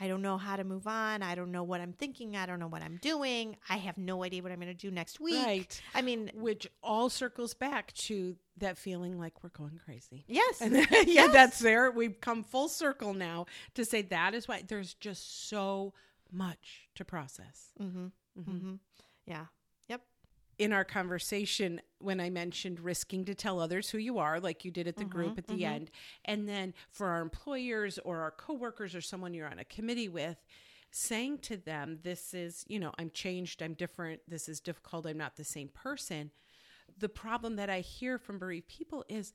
A: I don't know how to move on. I don't know what I'm thinking. I don't know what I'm doing. I have no idea what I'm going to do next week.
B: Right.
A: I mean,
B: Which all circles back to that feeling like we're going crazy.
A: yes.
B: And yeah, that's there. We've come full circle now to say that is why there's just so much to process.
A: mm-hmm.
B: Mm-hmm.
A: Mm-hmm. Yeah.
B: In our conversation when I mentioned risking to tell others who you are, like you did at the mm-hmm, group at the mm-hmm. end, and then for our employers or our coworkers or someone you're on a committee with, saying to them, This is, you know, I'm changed, I'm different, this is difficult, I'm not the same person. The problem that I hear from bereaved people is,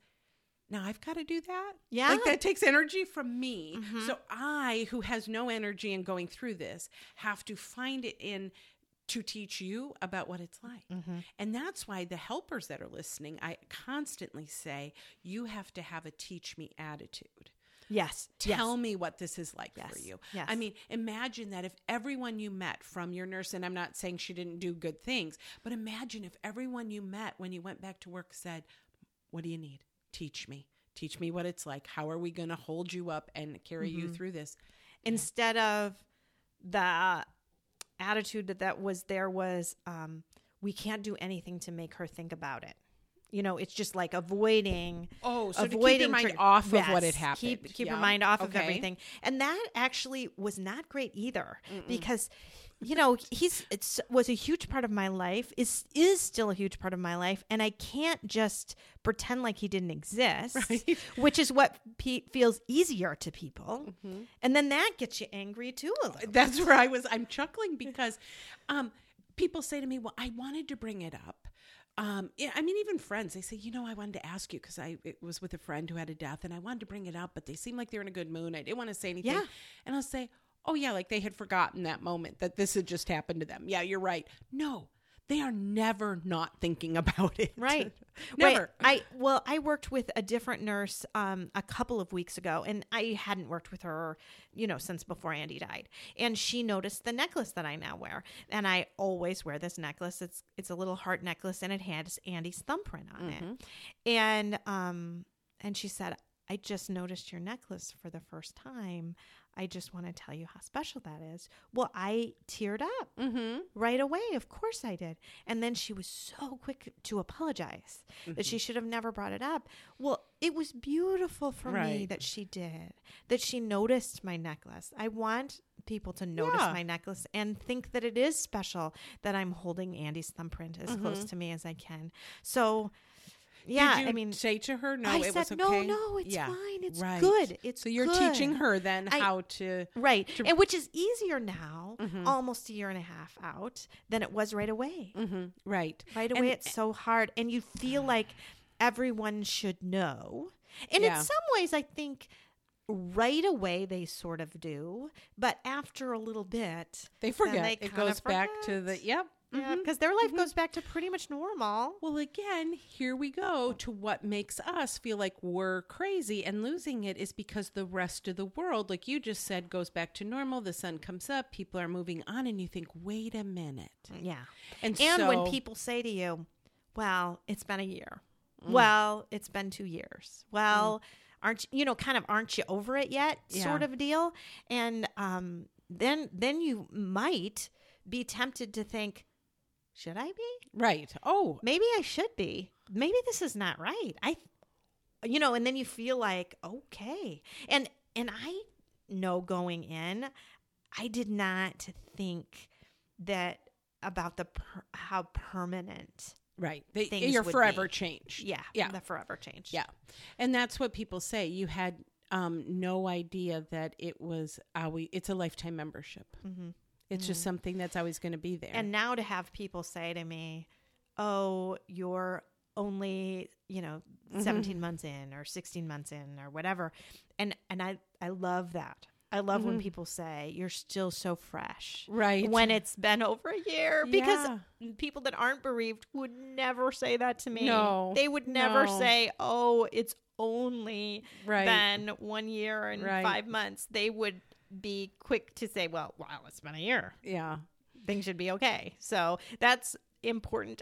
B: now I've got to do that.
A: Yeah.
B: Like that takes energy from me. Mm-hmm. So I, who has no energy in going through this, have to find it in to teach you about what it's like.
A: Mm-hmm.
B: And that's why the helpers that are listening, I constantly say, you have to have a teach me attitude.
A: Yes.
B: Tell me what this is like for you.
A: Yes.
B: I mean, imagine that if everyone you met from your nurse, and I'm not saying she didn't do good things, but imagine if everyone you met when you went back to work said, What do you need? Teach me. Teach me what it's like. How are we going to hold you up and carry
A: Mm-hmm.
B: you through this?
A: Instead of the attitude that, that was there was, um, we can't do anything to make her think about it. You know, it's just like avoiding.
B: Oh, so to keep your mind off of what had happened.
A: Keep keep your mind off of everything, and that actually was not great either because, you know, he's it's was a huge part of my life is is still a huge part of my life, and I can't just pretend like he didn't exist,
B: Right.
A: which is what pe- feels easier to people,
B: Mm-hmm.
A: and then that gets you angry too. A little.
B: That's where I was. I'm chuckling because um, people say to me, "Well, I wanted to bring it up." Um, yeah, I mean, even friends, they say, "You know, I wanted to ask you because I it was with a friend who had a death, and I wanted to bring it up, but they seemed like they're in a good mood. I didn't want to say anything."
A: Yeah.
B: And I'll say, "Oh yeah, like they had forgotten that moment that this had just happened to them." Yeah, you're right. No, they are never not thinking about it.
A: Right.
B: never.
A: Right. I well, I worked with a different nurse um, a couple of weeks ago, and I hadn't worked with her, you know, since before Andy died. And she noticed the necklace that I now wear, and I always wear this necklace. It's it's a little heart necklace, and it has Andy's thumbprint on it. And um, and she said, I just noticed your necklace for the first time. I just want to tell you how special that is. Well, I teared up
B: Mm-hmm.
A: right away. Of course I did. And then she was so quick to apologize that she should have never brought it up. Well, it was beautiful for me that she did, that she noticed my necklace. I want people to notice
B: Yeah.
A: my necklace and think that it is special that I'm holding Andy's thumbprint as close to me as I can. So, yeah, I mean,
B: say to her, no,
A: I
B: it
A: said,
B: was okay.
A: no, no, it's
B: Yeah.
A: fine. It's
B: Right.
A: good. It's
B: so you're
A: good.
B: teaching her then
A: I-
B: how to
A: Right.
B: to-
A: and which is easier now,
B: Mhm.
A: almost a year and a half out, than it was right away.
B: Mhm. right.
A: Right
B: And-
A: away, it's so hard. And you feel like everyone should know. And
B: Yeah.
A: in some ways, I think right away they sort of do. But after a little bit,
B: They forget.
A: they
B: it goes back to the yep.
A: Because mm-hmm. their life mm-hmm. goes back to pretty much normal.
B: Well, again, here we go to what makes us feel like we're crazy and losing it is because the rest of the world, like you just said, goes back to normal. The sun comes up, people are moving on, and you think, wait a minute.
A: Mm, yeah.
B: And,
A: And
B: so,
A: when people say to you, well, it's been a year. Mm. Well, it's been two years. Well, mm. aren't you, you know, kind of aren't you over it yet? Sort
B: Yeah.
A: of deal. And um, then then you might be tempted to think, should I be?
B: right. Oh,
A: Maybe I should be. Maybe this is not right. I you know, and then you feel like, okay. And and I know going in, I did not think that about the per, how permanent
B: right. They, you're forever
A: be.
B: changed.
A: yeah
B: Yeah.
A: the forever change
B: Yeah. And that's what people say. You had um, no idea that it was always, it's a lifetime membership.
A: Mhm.
B: It's just something that's always going to be there.
A: and now to have people say to me oh you're only you know
B: Mm-hmm.
A: 17 months in or 16 months in or whatever and and i i love that i love when people say you're still so fresh
B: Mm-hmm. right.
A: when it's been over a year because people that aren't bereaved would never say that to me
B: No,
A: they would never
B: no.
A: say oh it's only
B: Right.
A: been one year and
B: Right.
A: five months they would be quick to say well wow it's been a year
B: yeah.
A: things should be okay. So that's important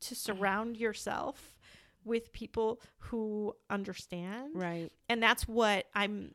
A: to surround yourself with people who understand.
B: Right.
A: And that's what I'm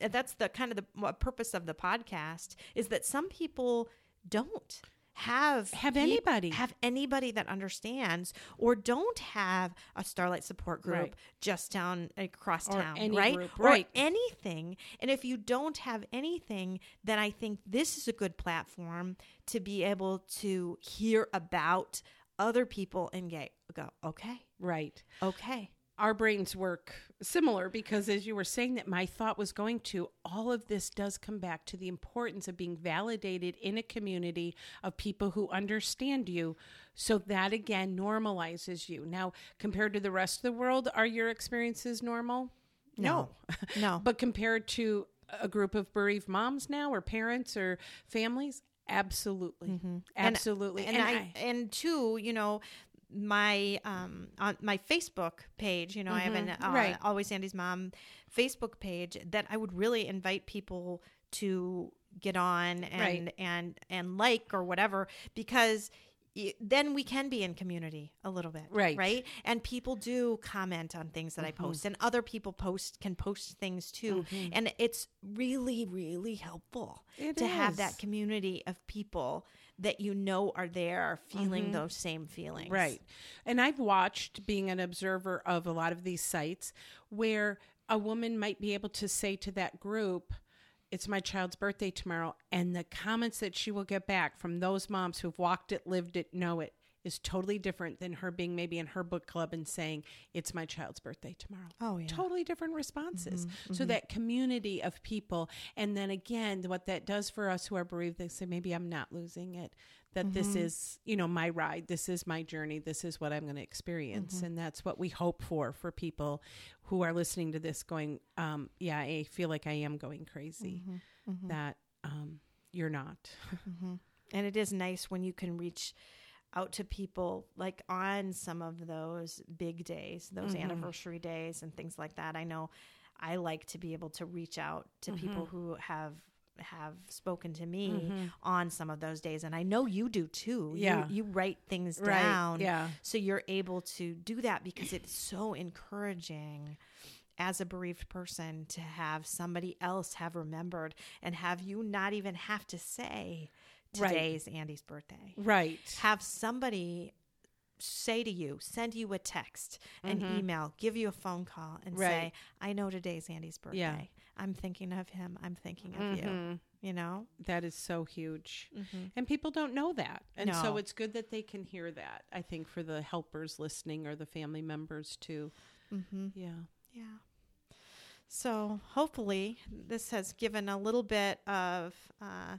A: that's the kind of the purpose of the podcast is that some people don't have
B: Have
A: peop-
B: anybody.
A: have anybody that understands or don't have a starlight support group
B: Right.
A: just down across
B: Or
A: town right
B: group,
A: or
B: right.
A: anything and if you don't have anything then i think this is a good platform to be able to hear about other people and get, go okay
B: Right.
A: okay
B: Our brains work similar because, as you were saying, that my thought was going to, all of this does come back to the importance of being validated in a community of people who understand you. So that again normalizes you. Now, compared to the rest of the world, are your experiences normal?
A: No. no
B: But compared to a group of bereaved moms now, or parents, or families, absolutely, mm-hmm.
A: And-
B: absolutely.
A: and, I, and two, you know, my um on my Facebook page, you know, I have an uh,
B: right.
A: always Andy's mom Facebook page that I would really invite people to get on and
B: Right.
A: and and like or whatever because then we can be in community a little bit
B: Right.
A: right and people do comment on things that i post and other people post can post things too and it's really really helpful
B: It
A: to have that community of people that you know are there are feeling mm-hmm. those same feelings.
B: Right. And I've watched being an observer of a lot of these sites where a woman might be able to say to that group, it's my child's birthday tomorrow. And the comments that she will get back from those moms who've walked it, lived it, know it is totally different than her being maybe in her book club and saying, it's my child's birthday tomorrow.
A: Oh, yeah.
B: Totally different responses. Mm-hmm, so mm-hmm. that community of people. And then again, what that does for us who are bereaved, they say, maybe I'm not losing it. That this mm-hmm. is, you know, my ride. This is my journey. This is what I'm going to experience. And that's what we hope for for people who are listening to this going, um, yeah, I feel like I am going crazy. That um, you're not.
A: And it is nice when you can reach out to people like on some of those big days, those
B: Mm-hmm.
A: anniversary days and things like that. I know I like to be able to reach out to people
B: Mm-hmm.
A: who have have spoken to me on some of those days and I know you do too. You-
B: Yeah.
A: You, write things
B: Right,
A: down.
B: yeah.
A: So you're able to do that because it's so encouraging as a bereaved person to have somebody else have remembered and have you not even have to say
B: Right.
A: today's Andy's birthday.
B: Right.
A: Have somebody say to you, send you a text, an email, give you a phone call, and say,
B: Mm-hmm.
A: I know today's Andy's birthday.
B: Yeah.
A: I'm thinking of him. I'm thinking of you.
B: Mhm.
A: You know?
B: That is so huge. And people don't know that. And so it's good that they can hear that, I think, for the helpers listening or the family members too.
A: Mm-hmm.
B: Yeah.
A: Yeah. So hopefully, this has given a little bit of uh,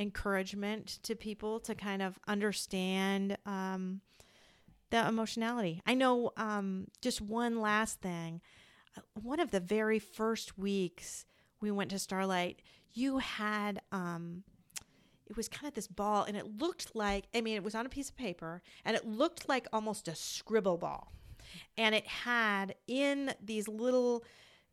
A: encouragement to people to kind of understand um, the emotionality. I know um, just one last thing. One of the very first weeks we went to Starlight, you had. Um, it was kind of this ball, and it looked like I mean, it was on a piece of paper, and it looked like almost a scribble ball and it had in these little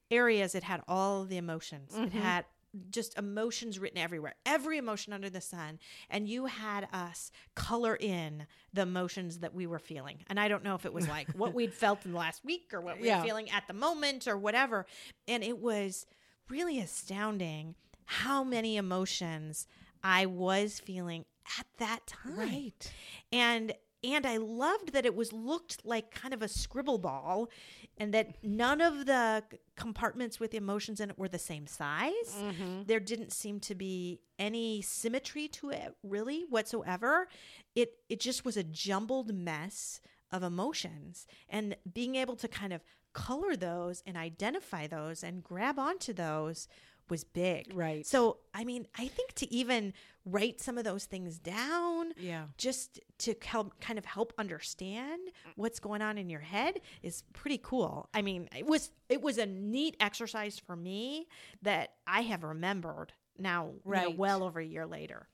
A: areas it had all the emotions it had just emotions written everywhere. Every emotion under the sun. And you had us color in the emotions that we were feeling. And i don't know if it was like what we'd felt in the last week or what we
B: Yeah.
A: were feeling at the moment or whatever. And it was really astounding how many emotions i was feeling at that time. Right. and and I loved that it was looked like kind of a scribble ball, and that none of the compartments with emotions in it were the same size.
B: Mm-hmm.
A: There didn't seem to be any symmetry to it, really whatsoever. It it just was a jumbled mess of emotions, and being able to kind of color those and identify those and grab onto those was big.
B: Right.
A: So, I mean, I think to even write some of those things down,
B: Yeah.
A: just to help kind of help understand what's going on in your head is pretty cool. I mean, it was it was a neat exercise for me that I have remembered now, you know,
B: Right.
A: well over a year later.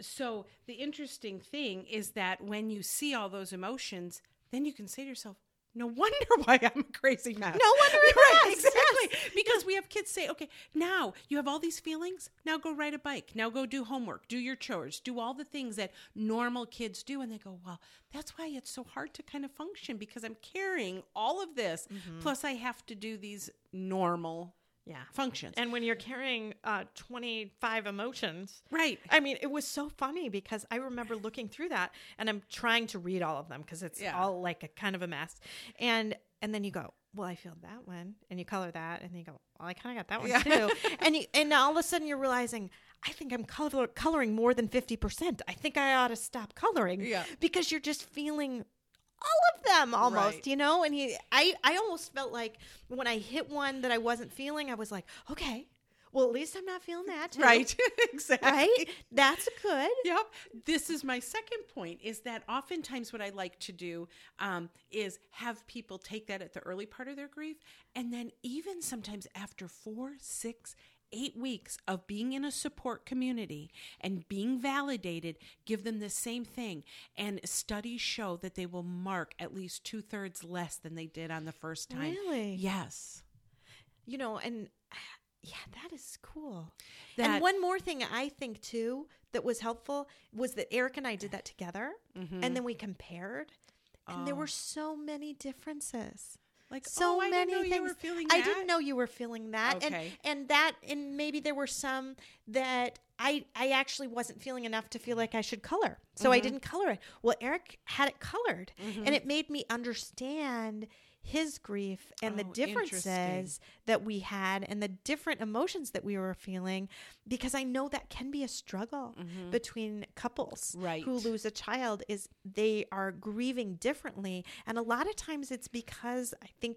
B: So the interesting thing is that when you see all those emotions, then you can say to yourself, no wonder why I'm a crazy mess.
A: No wonder it
B: right, exactly. Because we have kids say, okay, now you have all these feelings. Now go ride a bike. Now go do homework, do your chores, do all the things that normal kids do. And they go, well, that's why it's so hard to kind of function because I'm carrying all of this.
A: Mm-hmm.
B: Plus, I have to do these normal
A: Yeah.
B: functions.
A: And when you're carrying uh, 25 emotions,
B: right.
A: I mean, it was so funny because I remember looking through that and I'm trying to read all of them because it's
B: Yeah.
A: all like a kind of a mess. And and then you go, well, I feel that one, and you color that, and then you go, well, I kind of got that one
B: Yeah.
A: too. and you, and all of a sudden you're realizing, I think I'm color, coloring more than fifty percent. I think I ought to stop coloring.
B: Yeah.
A: because you're just feeling all of them almost,
B: Right.
A: you know. And he, I, I almost felt like when I hit one that I wasn't feeling, I was like, okay, well, at least I'm not feeling that, too.
B: Right. exactly.
A: Right? That's good.
B: Yep. This is my second point is that oftentimes what I like to do um, is have people take that at the early part of their grief. And then even sometimes after four, six, eight weeks of being in a support community and being validated, give them the same thing. And studies show that they will mark at least two thirds less than they did on the first time.
A: Really?
B: Yes.
A: You know, and yeah, that is cool.
B: That-
A: and one more thing I think too that was helpful was that Eric and I did that together and mm-hmm. then we compared and there
B: Oh.
A: were so many differences.
B: Like,
A: so
B: oh, I
A: many
B: didn't know
A: things.
B: you were feeling
A: I didn't know you were feeling that,
B: Okay.
A: and and that, and maybe there were some that I I actually wasn't feeling enough to feel like I should color, so
B: Mm-hmm.
A: I didn't color it. Well, Eric had it colored, and it made me understand his grief and the
B: Oh,
A: differences that we had and the different emotions that we were feeling because I know that can be a struggle between couples
B: Mm-hmm. Right.
A: who lose a child is they are grieving differently and a lot of times it's because I think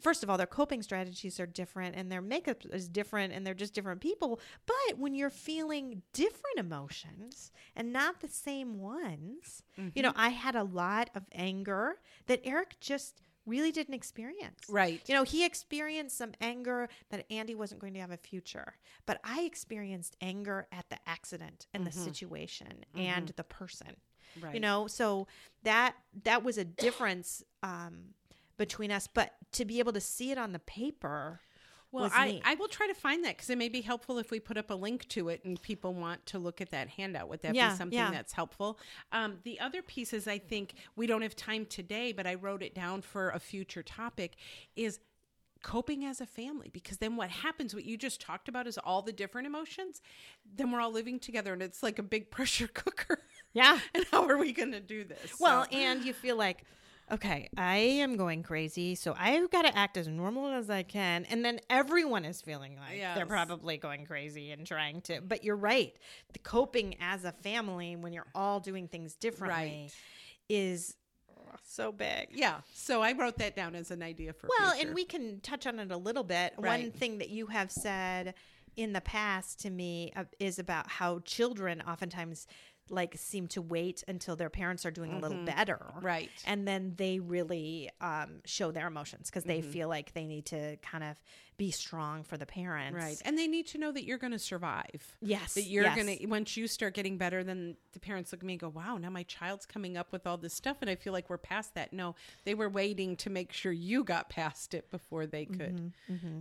A: first of all their coping strategies are different and their makeup is different and they're just different people but when you're feeling different emotions and not the same ones you know I had a lot of anger that Eric just really didn't experience
B: Right.
A: you know, he experienced some anger that Andy wasn't going to have a future, but I experienced anger at the accident and the situation and the person.
B: Right.
A: You know, so that that was a difference um, between us. But to be able to see it on the paper,
B: Well, I,
A: neat.
B: I will try to find that because it may be helpful if we put up a link to it and people want to look at that handout. Would that
A: Yeah,
B: be something
A: yeah.
B: that's helpful? Um, the other pieces, I think we don't have time today, but I wrote it down for a future topic, is coping as a family because then what happens what you just talked about is all the different emotions then we're all living together and it's like a big pressure cooker
A: Yeah.
B: and how are we going to do this
A: Well,
B: So-
A: and you feel like, okay, I am going crazy, so I've got to act as normal as I can. And then everyone is feeling like they're probably going crazy and trying to. But you're right. The coping as a family when you're all doing things differently
B: Right.
A: is so big.
B: yeah so i wrote that down as an idea for
A: Well,
B: future.
A: and we can touch on it a little bit. One thing that you have said in the past to me uh, is about how children oftentimes like seem to wait until their parents are doing a little better.
B: Mm-hmm. Right.
A: And then they really um, show their emotions because they feel like they need to kind of be strong for the parents.
B: Right. And they need to know that you're going to survive.
A: Yes.
B: That you're
A: yes.
B: going to, once you start getting better, then the parents look at me and go, wow, now my child's coming up with all this stuff. And I feel like we're past that. No, they were waiting to make sure you got past it before they could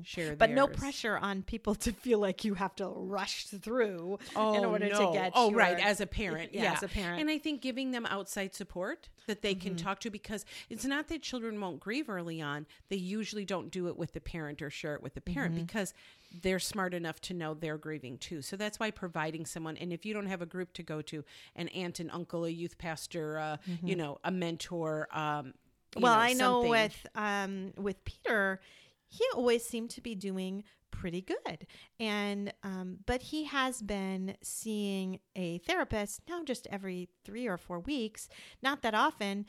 B: share
A: Mm-hmm, But no pressure on people to feel like you have to rush through
B: Oh,
A: in order
B: no.
A: to get.
B: Oh,
A: your-
B: right. As a parent.
A: Yeah,
B: yeah,
A: as a parent.
B: And I think giving them outside support that they can
A: Mm-hmm.
B: talk to because it's not that children won't grieve early on. They usually don't do it with the parent or share it with the parent
A: Mm-hmm.
B: because they're smart enough to know they're grieving too. So that's why providing someone, and if you don't have a group to go to, an aunt, an uncle, a youth pastor, uh, you know, a mentor, um,
A: Mm-hmm. well,
B: know,
A: I know
B: something.
A: with um with Peter, he always seemed to be doing pretty good, and um, but he has been seeing a therapist now just every three or four weeks, not that often.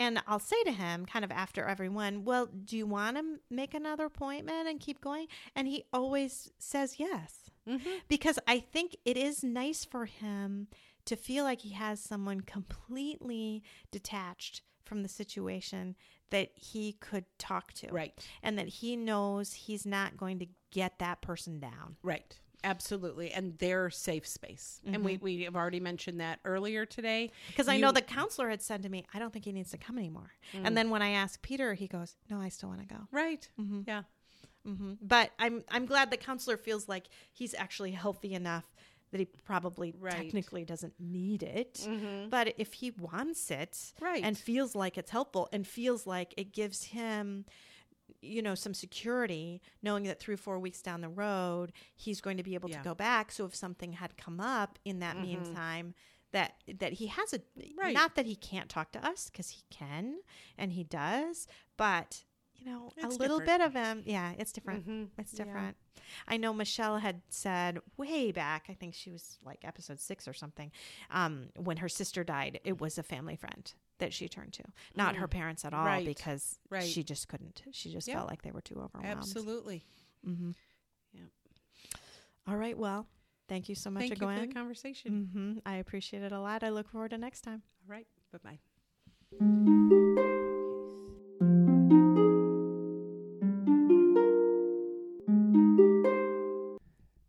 A: And I'll say to him, kind of after everyone, well, do you want to make another appointment and keep going? And he always says yes
B: Mm-hmm.
A: because I think it is nice for him to feel like he has someone completely detached from the situation that he could talk to.
B: Right.
A: And that he knows he's not going to get that person down.
B: Right. Absolutely. And their safe space. And we, mm-hmm. we have already mentioned that earlier today.
A: Because I
B: You-
A: know the counselor had said to me, I don't think he needs to come anymore. Mm. And then when I asked Peter, he goes, No, I still want to go.
B: Right. Mm-hmm. Yeah.
A: hmm But I'm I'm glad the counselor feels like he's actually healthy enough that he probably
B: Right.
A: technically doesn't need it. Mm-hmm. But if he wants it
B: Right.
A: and feels like it's helpful and feels like it gives him you know some security knowing that three or four weeks down the road he's going to be able
B: Yeah.
A: to go back so if something had come up in that meantime that that he has a
B: Right.
A: not that he can't talk to us because he can and he does but you know
B: It's
A: a little
B: different.
A: bit of him yeah it's different
B: Mhm.
A: it's
B: Yeah.
A: different i know michelle had said way back i think she was like episode six or something um, when her sister died it was a family friend that she turned to not her parents at all
B: Mm.
A: Because
B: Right.
A: she just couldn't she just
B: Yeah.
A: felt like they were too overwhelmed
B: Absolutely.
A: Mm-hmm.
B: Yeah.
A: all right well thank you so much
B: Thank you for
A: again
B: the conversation.
A: hmm i appreciate it a lot i look forward to next time
B: All right. Bye bye.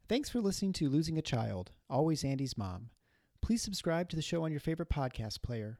C: Thanks for listening to Losing a Child, Always Andy's Mom. Please subscribe to the show on your favorite podcast player.